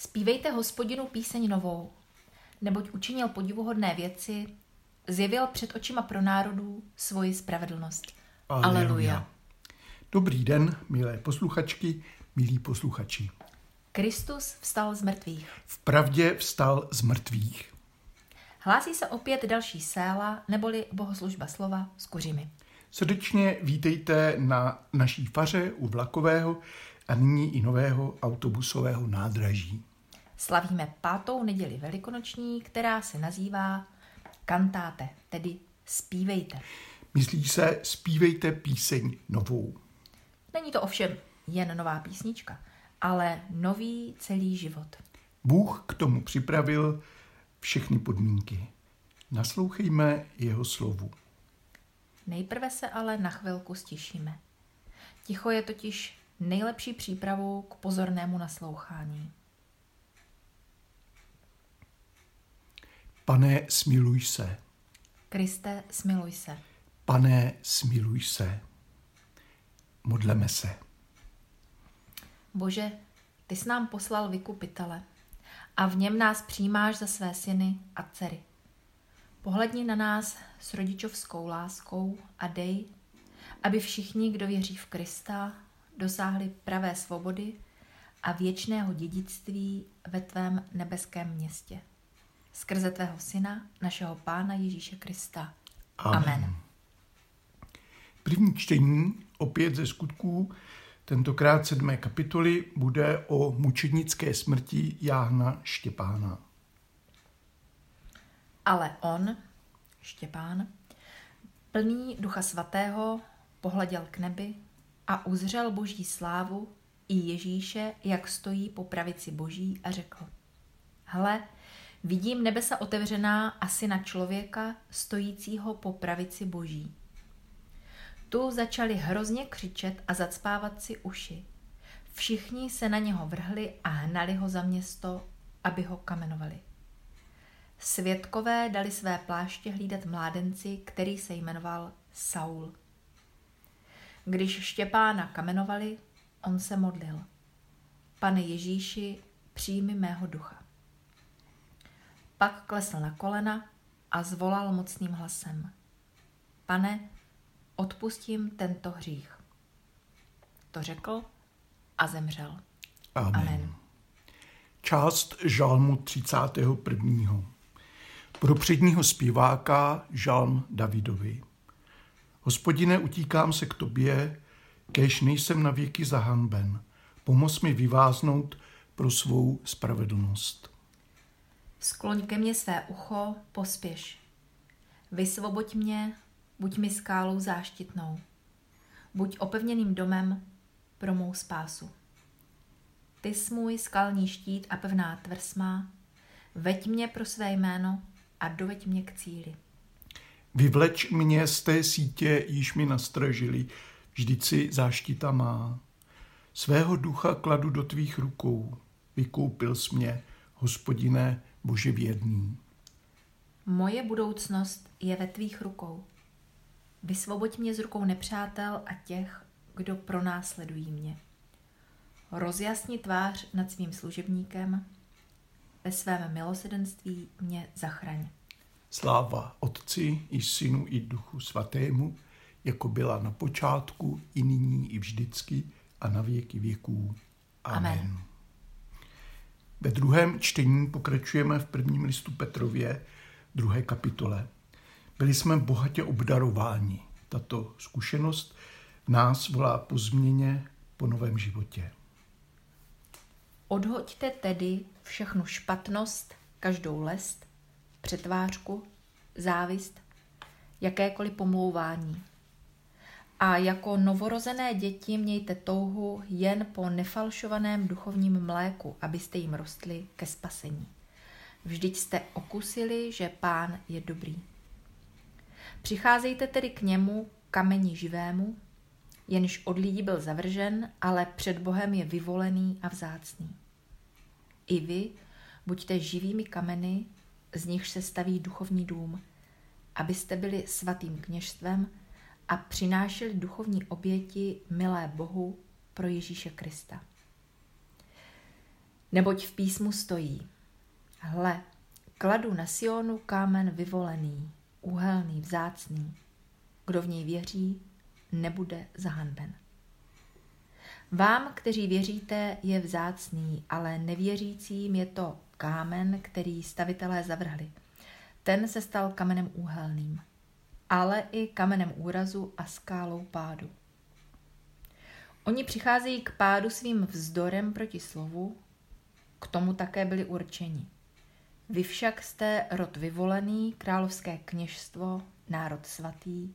Spívejte hospodinu píseň novou, neboť učinil podivuhodné věci, zjevil před očima pro národů svoji spravedlnost. Aleluja. Dobrý den, milé posluchačky, milí posluchači. Kristus vstal z mrtvých. V pravdě vstal z mrtvých. Hlásí se opět další séla, neboli bohoslužba slova s kuřimi. Srdečně vítejte na naší faře u vlakového a nyní i nového autobusového nádraží. Slavíme pátou neděli velikonoční, která se nazývá kantáte, tedy zpívejte. Myslí se, zpívejte píseň novou. Není to ovšem jen nová písnička, ale nový celý život. Bůh k tomu připravil všechny podmínky. Naslouchejme jeho slovu. Nejprve se ale na chvilku stišíme. Ticho je totiž nejlepší přípravou k pozornému naslouchání. Pane, smiluj se. Kriste, smiluj se. Pane, smiluj se. Modleme se. Bože, ty jsi nám poslal vykupitele a v něm nás přijímáš za své syny a dcery. Pohledni na nás s rodičovskou láskou a dej, aby všichni, kdo věří v Krista, dosáhli pravé svobody a věčného dědictví ve tvém nebeském městě. Skrze tvého syna, našeho pána Ježíše Krista. Amen. Amen. První čtení, opět ze skutků, tentokrát sedmé kapitoly, bude o mučednické smrti Jáhna Štěpána. Ale on, Štěpán, plný ducha svatého, pohleděl k nebi a uzřel boží slávu i Ježíše, jak stojí po pravici boží a řekl. Hle, vidím nebesa otevřená a syna člověka, stojícího po pravici boží. Tu začali hrozně křičet a zacpávat si uši. Všichni se na něho vrhli a hnali ho za město, aby ho kamenovali. Svědkové dali své pláště hlídat mládenci, který se jmenoval Saul. Když Štěpána kamenovali, on se modlil. Pane Ježíši, přijmi mého ducha. Pak klesl na kolena a zvolal mocným hlasem. Pane, odpustím tento hřích. To řekl a zemřel. Amen. Amen. Část žalmu 31. Pro předního zpěváka žalm Davidovi. Hospodine, utíkám se k tobě, kež nejsem na věky zahanben. Pomoz mi vyváznout pro svou spravedlnost. Skloň ke mně své ucho, pospěš. Vysvoboď mě, buď mi skálou záštitnou. Buď opevněným domem pro mou spásu. Ty jsi můj skalní štít a pevná tvrz veď mě pro své jméno a doveď mě k cíli. Vyvleč mě z té sítě, již mi nastražili, vždyť si záštita má. Svého ducha kladu do tvých rukou, vykoupil jsi mě, hospodine Bože vědný. Moje budoucnost je ve tvých rukou. Vysvoboď mě z rukou nepřátel a těch, kdo pronásledují mě. Rozjasni tvář nad svým služebníkem, ve svém milosedenství mě zachraň. Sláva Otci i Synu i Duchu Svatému, jako byla na počátku, i nyní, i vždycky, a na věky věků. Amen. Amen. Ve druhém čtení pokračujeme v prvním listu Petrově, druhé kapitole. Byli jsme bohatě obdarováni. Tato zkušenost nás volá po změně, po novém životě. Odhoďte tedy všechnu špatnost, každou lest, přetvářku, závist, jakékoliv pomlouvání. A jako novorozené děti mějte touhu jen po nefalšovaném duchovním mléku, abyste jim rostli ke spasení. Vždyť jste okusili, že pán je dobrý. Přicházejte tedy k němu, kameni živému, jenž od lidí byl zavržen, ale před Bohem je vyvolený a vzácný. I vy buďte živými kameny, z nichž se staví duchovní dům, abyste byli svatým kněžstvem a přinášeli duchovní oběti milé Bohu pro Ježíše Krista. Neboť v písmu stojí, hle, kladu na Sionu kámen vyvolený, úhelný, vzácný. Kdo v něj věří, nebude zahanben. Vám, kteří věříte, je vzácný, ale nevěřícím je to kámen, který stavitelé zavrhli. Ten se stal kamenem úhelným, ale i kamenem úrazu a skálou pádu. Oni přicházejí k pádu svým vzdorem proti slovu, k tomu také byli určeni. Vy však jste rod vyvolený, královské kněžstvo, národ svatý,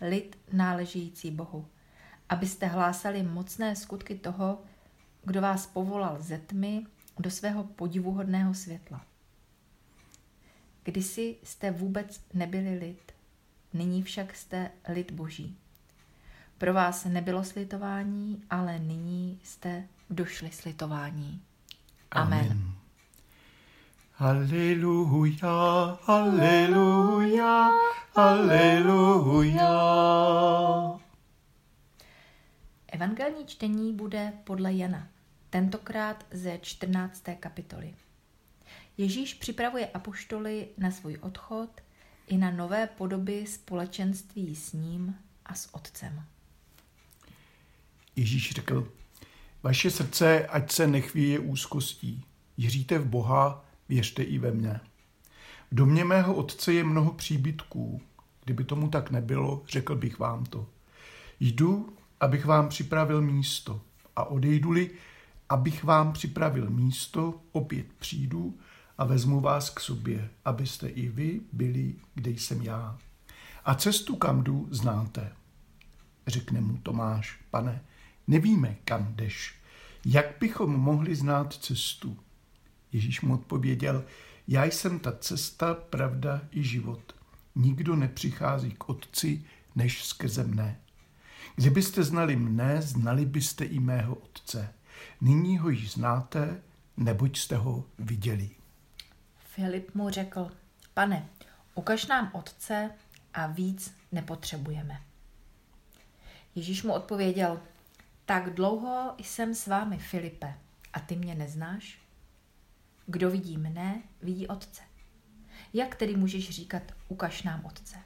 lid náležející Bohu, abyste hlásali mocné skutky toho, kdo vás povolal ze tmy do svého podivuhodného světla. Kdysi jste vůbec nebyli lid, nyní však jste lid boží. Pro vás nebylo slitování, ale nyní jste došli slitování. Amen. Amen. Aleluja, aleluja, aleluja. Evangelní čtení bude podle Jana, tentokrát ze 14. kapitoly. Ježíš připravuje apoštoly na svůj odchod i na nové podoby společenství s ním a s Otcem. Ježíš řekl, vaše srdce ať se nechvíje úzkostí. Věříte v Boha, věřte i ve mně. V domě mého otce je mnoho příbytků. Kdyby tomu tak nebylo, řekl bych vám to. Jdu, abych vám připravil místo. A odejdu-li, abych vám připravil místo, opět přijdu a vezmu vás k sobě, abyste i vy byli, kde jsem já. A cestu, kam jdu, znáte. Řekne mu Tomáš, pane, nevíme, kam jdeš. Jak bychom mohli znát cestu? Ježíš mu odpověděl, já jsem ta cesta, pravda i život. Nikdo nepřichází k otci, než skrze mne. Kdybyste znali mne, znali byste i mého otce. Nyní ho již znáte, neboť jste ho viděli. Filip mu řekl, pane, ukaž nám otce a víc nepotřebujeme. Ježíš mu odpověděl, tak dlouho jsem s vámi, Filipe, a ty mě neznáš? Kdo vidí mne, vidí Otce. Jak tedy můžeš říkat, ukaž nám Otce?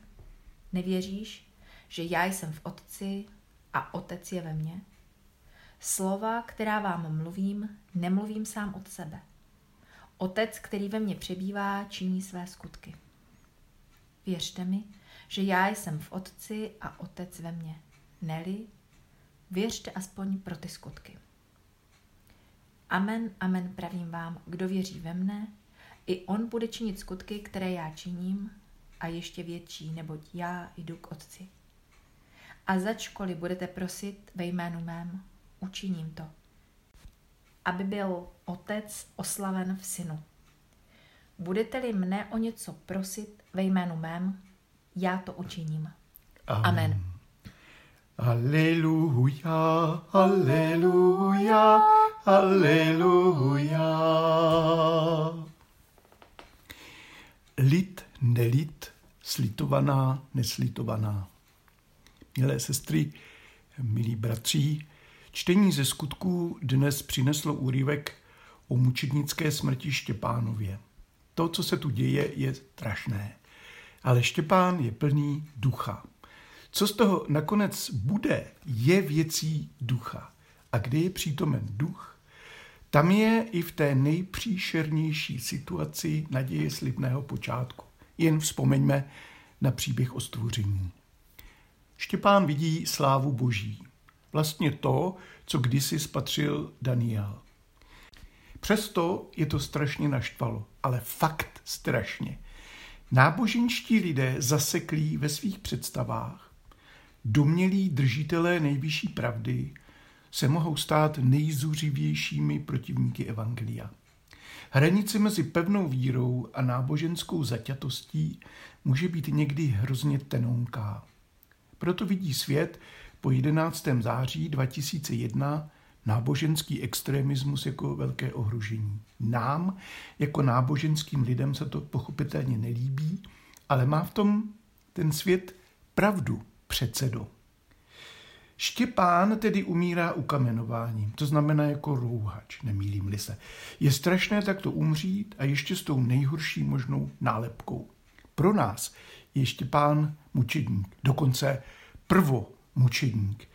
Nevěříš, že já jsem v Otci a Otec je ve mně? Slova, která vám mluvím, nemluvím sám od sebe. Otec, který ve mně přebývá, činí své skutky. Věřte mi, že já jsem v Otci a Otec ve mně. Neli, věřte aspoň pro ty skutky. Amen, amen, pravím vám, kdo věří ve mne, i on bude činit skutky, které já činím, a ještě větší, neboť já jdu k Otci. A začkoliv budete prosit ve jménu mém, učiním to, aby byl Otec oslaven v Synu. Budete-li mne o něco prosit ve jménu mém, já to učiním. Amen. Amen. Aleluja, aleluja, aleluja. Lid, nelid, slitovaná, neslitovaná. Milé sestry, milí bratří, čtení ze skutků dnes přineslo úryvek o mučednické smrti Štěpánově. To, co se tu děje, je strašné. Ale Štěpán je plný ducha. Co z toho nakonec bude, je věcí ducha. A kde je přítomen duch, tam je i v té nejpříšernější situaci naděje slibného počátku. Jen vzpomeňme na příběh o stvoření. Štěpán vidí slávu boží. Vlastně to, co kdysi spatřil Daniel. Přesto je to strašně naštvalo, ale fakt strašně. Náboženští lidé zaseklí ve svých představách domělí držitelé nejvyšší pravdy se mohou stát nejzuřivějšími protivníky Evangelia. Hranice mezi pevnou vírou a náboženskou zaťatostí může být někdy hrozně tenonká. Proto vidí svět po 11. září 2001 náboženský extremismus jako velké ohrožení. Nám, jako náboženským lidem, se to pochopitelně nelíbí, ale má v tom ten svět pravdu předsedo. Štěpán tedy umírá ukamenováním, to znamená jako rouhač, nemýlím-li se. Je strašné takto umřít a ještě s tou nejhorší možnou nálepkou. Pro nás je Štěpán mučedník, dokonce prvo mučedník.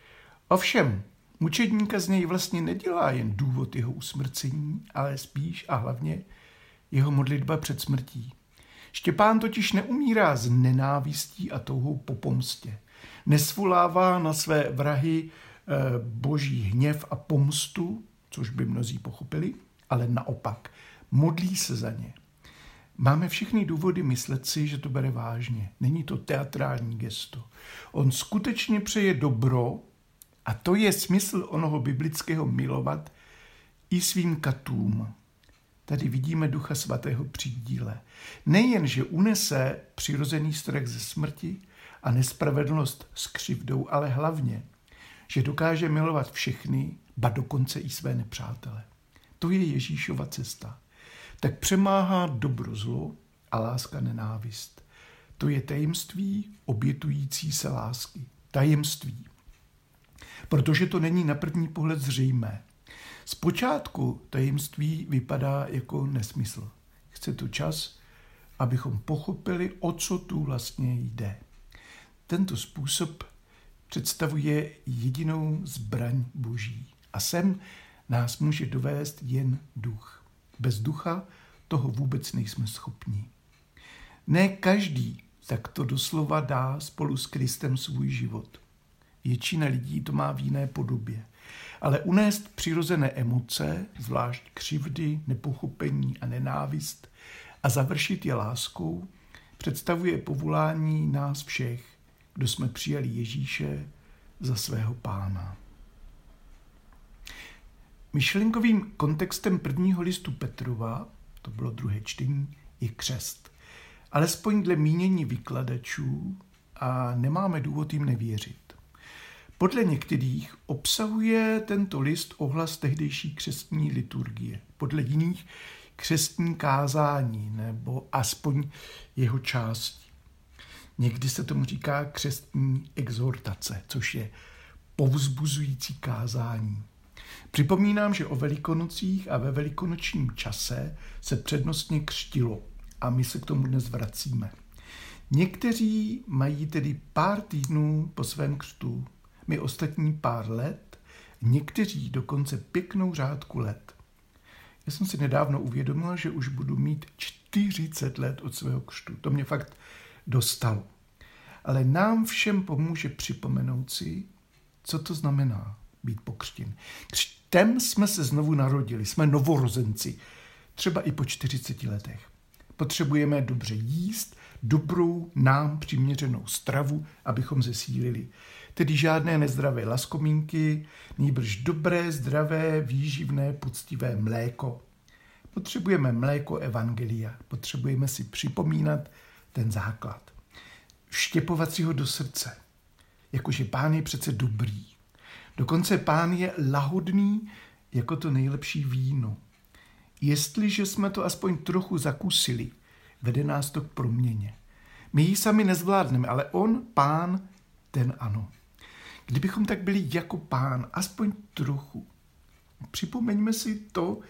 Ovšem, mučedníka z něj vlastně nedělá jen důvod jeho usmrcení, ale spíš a hlavně jeho modlitba před smrtí. Štěpán totiž neumírá z nenávistí a touhou po pomstě. Nesvolává na své vrahy eh, boží hněv a pomstu, což by mnozí pochopili, ale naopak modlí se za ně. Máme všechny důvody myslet si, že to bere vážně. Není to teatrální gesto. On skutečně přeje dobro a to je smysl onoho biblického milovat i svým katům. Tady vidíme Ducha Svatého přídíle. Nejen, že unese přirozený strach ze smrti a nespravedlnost s křivdou, ale hlavně, že dokáže milovat všechny, ba dokonce i své nepřátele. To je Ježíšova cesta. Tak přemáhá dobro zlo a láska nenávist. To je tajemství obětující se lásky. Tajemství. Protože to není na první pohled zřejmé. Zpočátku tajemství vypadá jako nesmysl. Chce to čas, abychom pochopili, o co tu vlastně jde. Tento způsob představuje jedinou zbraň boží. A sem nás může dovést jen duch. Bez ducha toho vůbec nejsme schopni. Ne každý tak to doslova dá spolu s Kristem svůj život. Většina lidí to má v jiné podobě. Ale unést přirozené emoce, zvlášť křivdy, nepochopení a nenávist, a završit je láskou, představuje povolání nás všech, kdo jsme přijali Ježíše za svého pána. Myšlenkovým kontextem prvního listu Petrova, to bylo druhé čtení, je křest. Alespoň dle mínění vykladačů a nemáme důvod jim nevěřit. Podle některých obsahuje tento list ohlas tehdejší křestní liturgie. Podle jiných křestní kázání nebo aspoň jeho části. Někdy se tomu říká křestní exhortace, což je povzbuzující kázání. Připomínám, že o velikonocích a ve velikonočním čase se přednostně křtilo a my se k tomu dnes vracíme. Někteří mají tedy pár týdnů po svém křtu my ostatní pár let, někteří dokonce pěknou řádku let. Já jsem si nedávno uvědomil, že už budu mít 40 let od svého křtu. To mě fakt dostalo. Ale nám všem pomůže připomenout si, co to znamená být pokřtěn. Křtem jsme se znovu narodili, jsme novorozenci, třeba i po 40 letech. Potřebujeme dobře jíst, dobrou nám přiměřenou stravu, abychom zesílili tedy žádné nezdravé laskomínky, nýbrž dobré, zdravé, výživné, poctivé mléko. Potřebujeme mléko Evangelia, potřebujeme si připomínat ten základ. Vštěpovat si ho do srdce, jakože pán je přece dobrý. Dokonce pán je lahodný jako to nejlepší víno. Jestliže jsme to aspoň trochu zakusili, vede nás to k proměně. My ji sami nezvládneme, ale on, pán, ten ano. Kdybychom tak byli jako pán, aspoň trochu, připomeňme si to,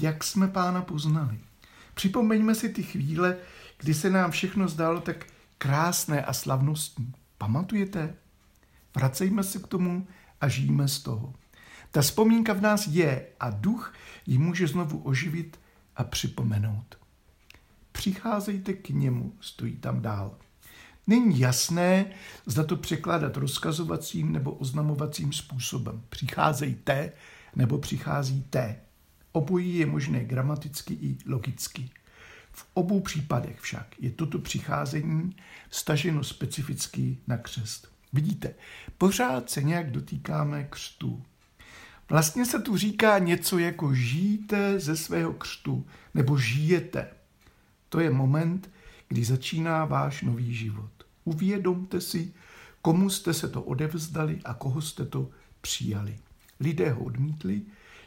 jak jsme pána poznali. Připomeňme si ty chvíle, kdy se nám všechno zdálo tak krásné a slavnostní. Pamatujete? Vracejme se k tomu a žijeme z toho. Ta vzpomínka v nás je a duch ji může znovu oživit a připomenout. Přicházejte k němu, stojí tam dál. Není jasné, zda to překládat rozkazovacím nebo oznamovacím způsobem. Přicházejte nebo přicházíte. Obojí je možné gramaticky i logicky. V obou případech však je toto přicházení staženo specificky na křest. Vidíte, pořád se nějak dotýkáme křtu. Vlastně se tu říká něco jako žijte ze svého křtu nebo žijete. To je moment, kdy začíná váš nový život. Uvědomte si, komu jste se to odevzdali a koho jste to přijali. Lidé ho odmítli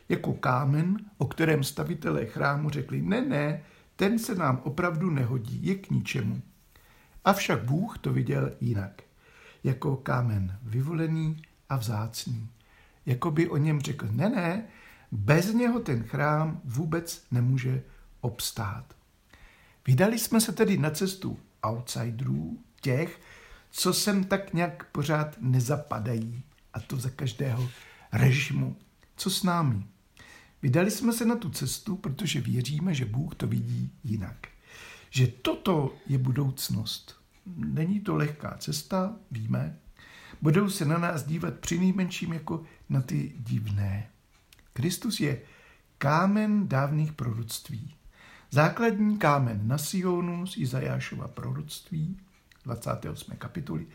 jako kámen, o kterém stavitelé chrámu řekli, ne, ne, ten se nám opravdu nehodí, je k ničemu. Avšak Bůh to viděl jinak. Jako kámen vyvolený a vzácný. Jako by o něm řekl, ne, ne, bez něho ten chrám vůbec nemůže obstát. Vydali jsme se tedy na cestu outsiderů, těch, co sem tak nějak pořád nezapadají, a to za každého režimu. Co s námi? Vydali jsme se na tu cestu, protože věříme, že Bůh to vidí jinak. Že toto je budoucnost. Není to lehká cesta, víme. Budou se na nás dívat při nejmenším jako na ty divné. Kristus je kámen dávných proroctví. Základní kámen na Sionu z Izajášova proroctví, 28. kapitoly,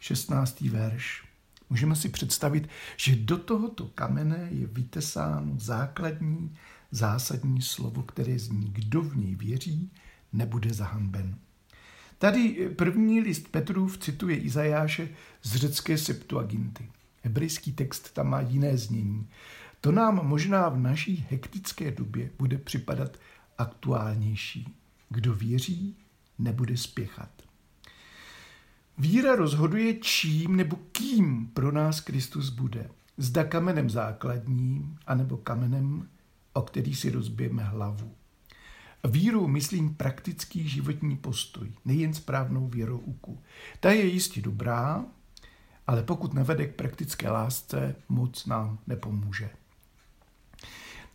16. verš. Můžeme si představit, že do tohoto kamene je vytesáno základní, zásadní slovo, které zní, kdo v něj věří, nebude zahanben. Tady první list Petrův cituje Izajáše z řecké Septuaginty. Hebrejský text tam má jiné znění. To nám možná v naší hektické době bude připadat aktuálnější. Kdo věří, nebude spěchat. Víra rozhoduje, čím nebo kým pro nás Kristus bude. Zda kamenem základním, anebo kamenem, o který si rozbijeme hlavu. Víru myslím praktický životní postoj, nejen správnou věrouku. Ta je jistě dobrá, ale pokud nevede k praktické lásce, moc nám nepomůže.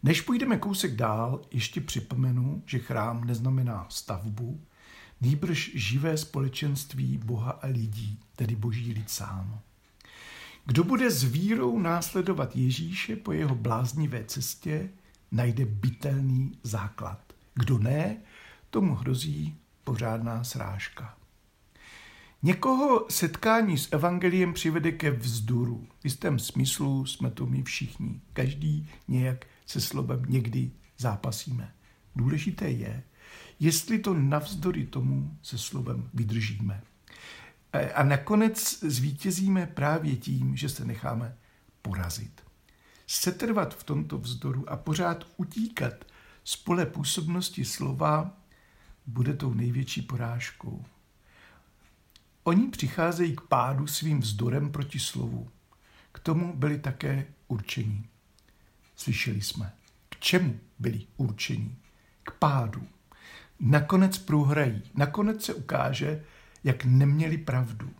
Než půjdeme kousek dál, ještě připomenu, že chrám neznamená stavbu, nýbrž živé společenství Boha a lidí, tedy boží lid sám. Kdo bude s vírou následovat Ježíše po jeho bláznivé cestě, najde bytelný základ. Kdo ne, tomu hrozí pořádná srážka. Někoho setkání s evangeliem přivede ke vzduru. V jistém smyslu jsme to my všichni. Každý nějak se slovem někdy zápasíme. Důležité je, jestli to navzdory tomu se slovem vydržíme. A nakonec zvítězíme právě tím, že se necháme porazit. Setrvat v tomto vzdoru a pořád utíkat z pole působnosti slova bude tou největší porážkou. Oni přicházejí k pádu svým vzdorem proti slovu. K tomu byli také určení. Slyšeli jsme. K čemu byli určení? K pádu. Nakonec průhrají. Nakonec se ukáže, jak neměli pravdu.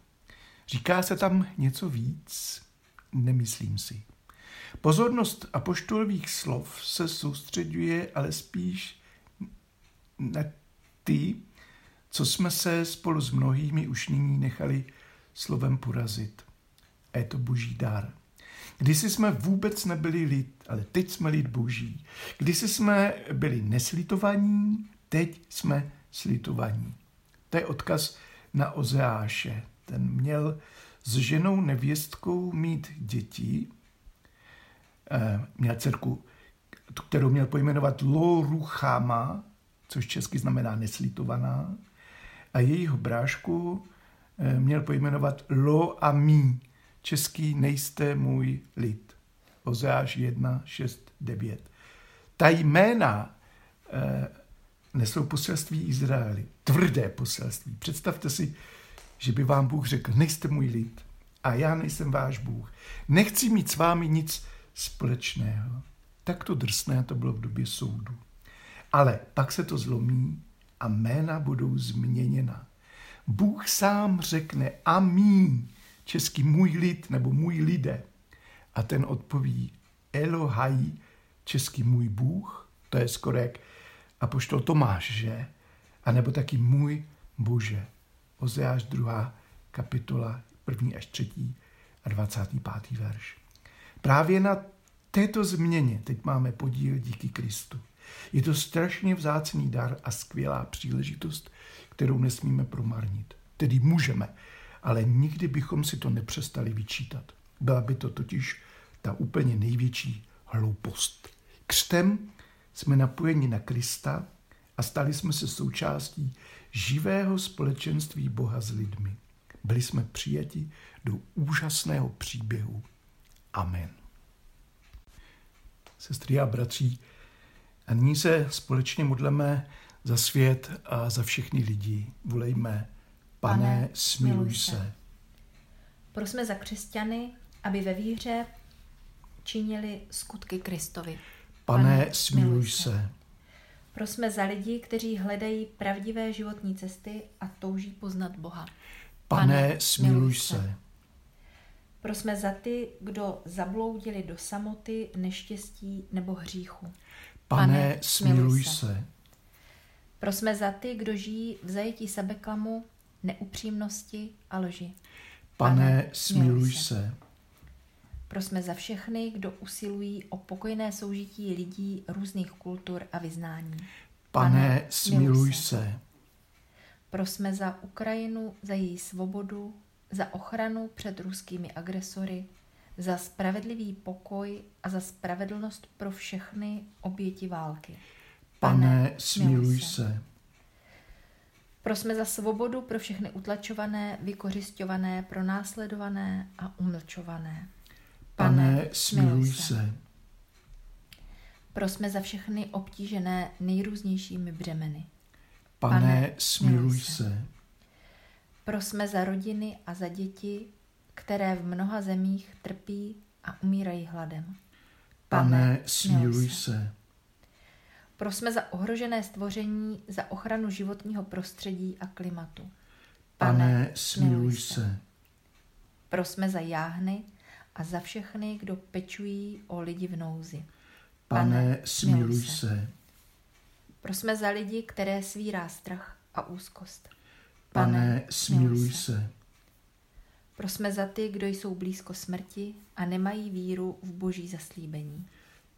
Říká se tam něco víc? Nemyslím si. Pozornost apoštolových slov se soustředuje ale spíš na ty, co jsme se spolu s mnohými už nyní nechali slovem porazit. A je to boží dar. Kdysi jsme vůbec nebyli lid, ale teď jsme lid boží. Kdysi jsme byli neslitovaní, teď jsme slitovaní. To je odkaz na Ozeáše. Ten měl s ženou nevěstkou mít děti, měl dcerku, kterou měl pojmenovat Loruchama, což česky znamená neslitovaná, a jejího brášku eh, měl pojmenovat Lo a mí, český nejste můj lid. Ozeáš 1, 6, 9. Ta jména eh, nesou poselství Izraeli. Tvrdé poselství. Představte si, že by vám Bůh řekl, nejste můj lid a já nejsem váš Bůh. Nechci mít s vámi nic společného. Tak to drsné to bylo v době soudu. Ale pak se to zlomí a jména budou změněna. Bůh sám řekne amín, český můj lid nebo můj lidé. A ten odpoví Elohaj, český můj Bůh, to je skoro jak apoštol Tomáš, že? A nebo taky můj Bože. Ozeáš 2. kapitola, 1. až 3. a 25. verš. Právě na této změně teď máme podíl díky Kristu. Je to strašně vzácný dar a skvělá příležitost, kterou nesmíme promarnit. Tedy můžeme, ale nikdy bychom si to nepřestali vyčítat. Byla by to totiž ta úplně největší hloupost. Křtem jsme napojeni na Krista a stali jsme se součástí živého společenství Boha s lidmi. Byli jsme přijati do úžasného příběhu. Amen. Sestry a bratří, a nyní se společně modleme za svět a za všechny lidi. Volejme, pane, pane smiluj se. Prosme za křesťany, aby ve víře činili skutky Kristovi. Pane, smiluj se. Prosme za lidi, kteří hledají pravdivé životní cesty a touží poznat Boha. Pane, smiluj se. Prosme za ty, kdo zabloudili do samoty, neštěstí nebo hříchu. Pane, smiluj se. Prosme za ty, kdo žijí v zajetí sebeklamu, neupřímnosti a lži. Pane, smiluj se. Prosme za všechny, kdo usilují o pokojné soužití lidí různých kultur a vyznání. Pane, smiluj se. Prosme za Ukrajinu, za její svobodu, za ochranu před ruskými agresory, za spravedlivý pokoj a za spravedlnost pro všechny oběti války. Pane, smiluj se. Prosme za svobodu pro všechny utlačované, vykořišťované, pronásledované a umlčované. Pane, smiluj se. Prosme za všechny obtížené nejrůznějšími břemeny. Pane, smiluj se. Prosme za rodiny a za děti, které v mnoha zemích trpí a umírají hladem. Pane, smiluj se. Prosme za ohrožené stvoření, za ochranu životního prostředí a klimatu. Pane, smiluj se. Prosme za jáhny a za všechny, kdo pečují o lidi v nouzi. Pane, smiluj se. Prosme za lidi, které svírá strach a úzkost. Pane, smiluj se. Prosme za ty, kdo jsou blízko smrti a nemají víru v boží zaslíbení.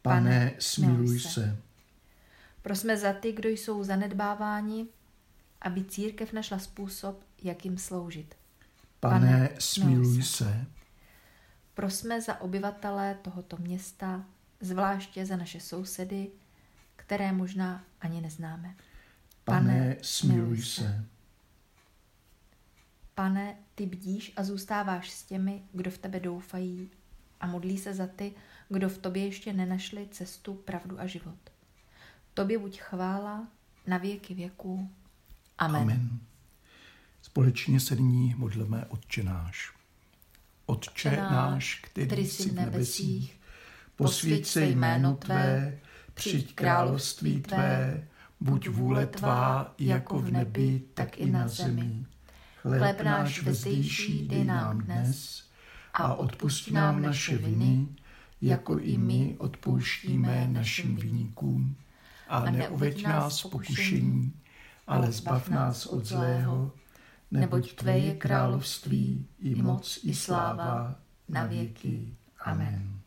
Pane, smiluj se. Prosme za ty, kdo jsou zanedbáváni, aby církev našla způsob, jak jim sloužit. Pane, smiluj se. Prosme za obyvatele tohoto města, zvláště za naše sousedy, které možná ani neznáme. Pane, smiluj se. Pane, ty bdíš a zůstáváš s těmi, kdo v tebe doufají a modlí se za ty, kdo v tobě ještě nenašli cestu, pravdu a život. Tobě buď chvála na věky věků. Amen. Amen. Společně se nyní modleme Otče náš. Otče náš, který jsi v nebesích, posvěď se jméno Tvé, přijď království Tvé, buď vůle Tvá jako v nebi, tak i na zemi. Chléb náš vezdejší dej nám dnes a odpust nám naše viny, jako i my odpouštíme našim viníkům. A neuveď nás pokušení, ale zbav nás od zlého, neboť Tvé je království, i moc, i sláva, na věky. Amen.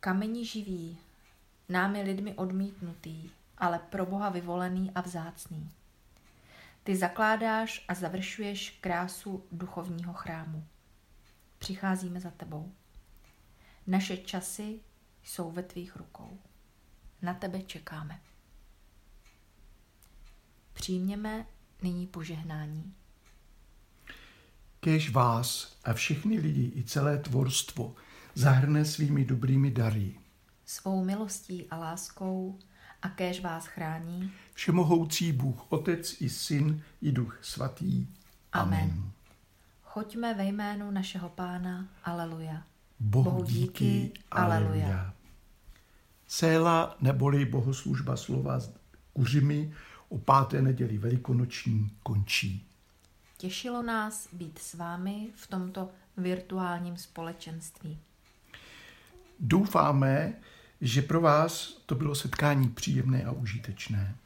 Kamení živý, námi lidmi odmítnutý, ale pro Boha vyvolený a vzácný. Ty zakládáš a završuješ krásu duchovního chrámu. Přicházíme za tebou. Naše časy jsou ve tvých rukou. Na tebe čekáme. Přijměme nyní požehnání. Kež vás a všechny lidi i celé tvorstvo zahrne svými dobrými dary. Svou milostí a láskou a kéž vás chrání. Všemohoucí Bůh, Otec i Syn i Duch Svatý. Amen. Amen. Choďme ve jménu našeho Pána. Aleluja. Bohu, Bohu díky. Aleluja. Céla neboli bohoslužba slova kuřimi o páté neděli velikonoční končí. Těšilo nás být s vámi v tomto virtuálním společenství. Doufáme, že pro vás to bylo setkání příjemné a užitečné.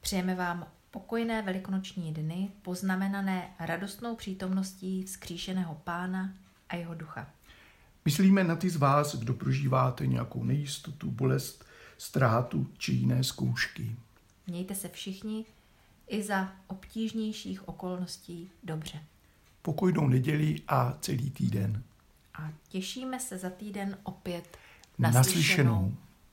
Přejeme vám pokojné velikonoční dny, poznamenané radostnou přítomností vzkříšeného pána a jeho ducha. Myslíme na ty z vás, kdo prožíváte nějakou nejistotu, bolest, ztrátu či jiné zkoušky. Mějte se všichni i za obtížnějších okolností dobře. Pokojnou neděli a celý týden. A těšíme se za týden opět naslyšenou. naslyšenou.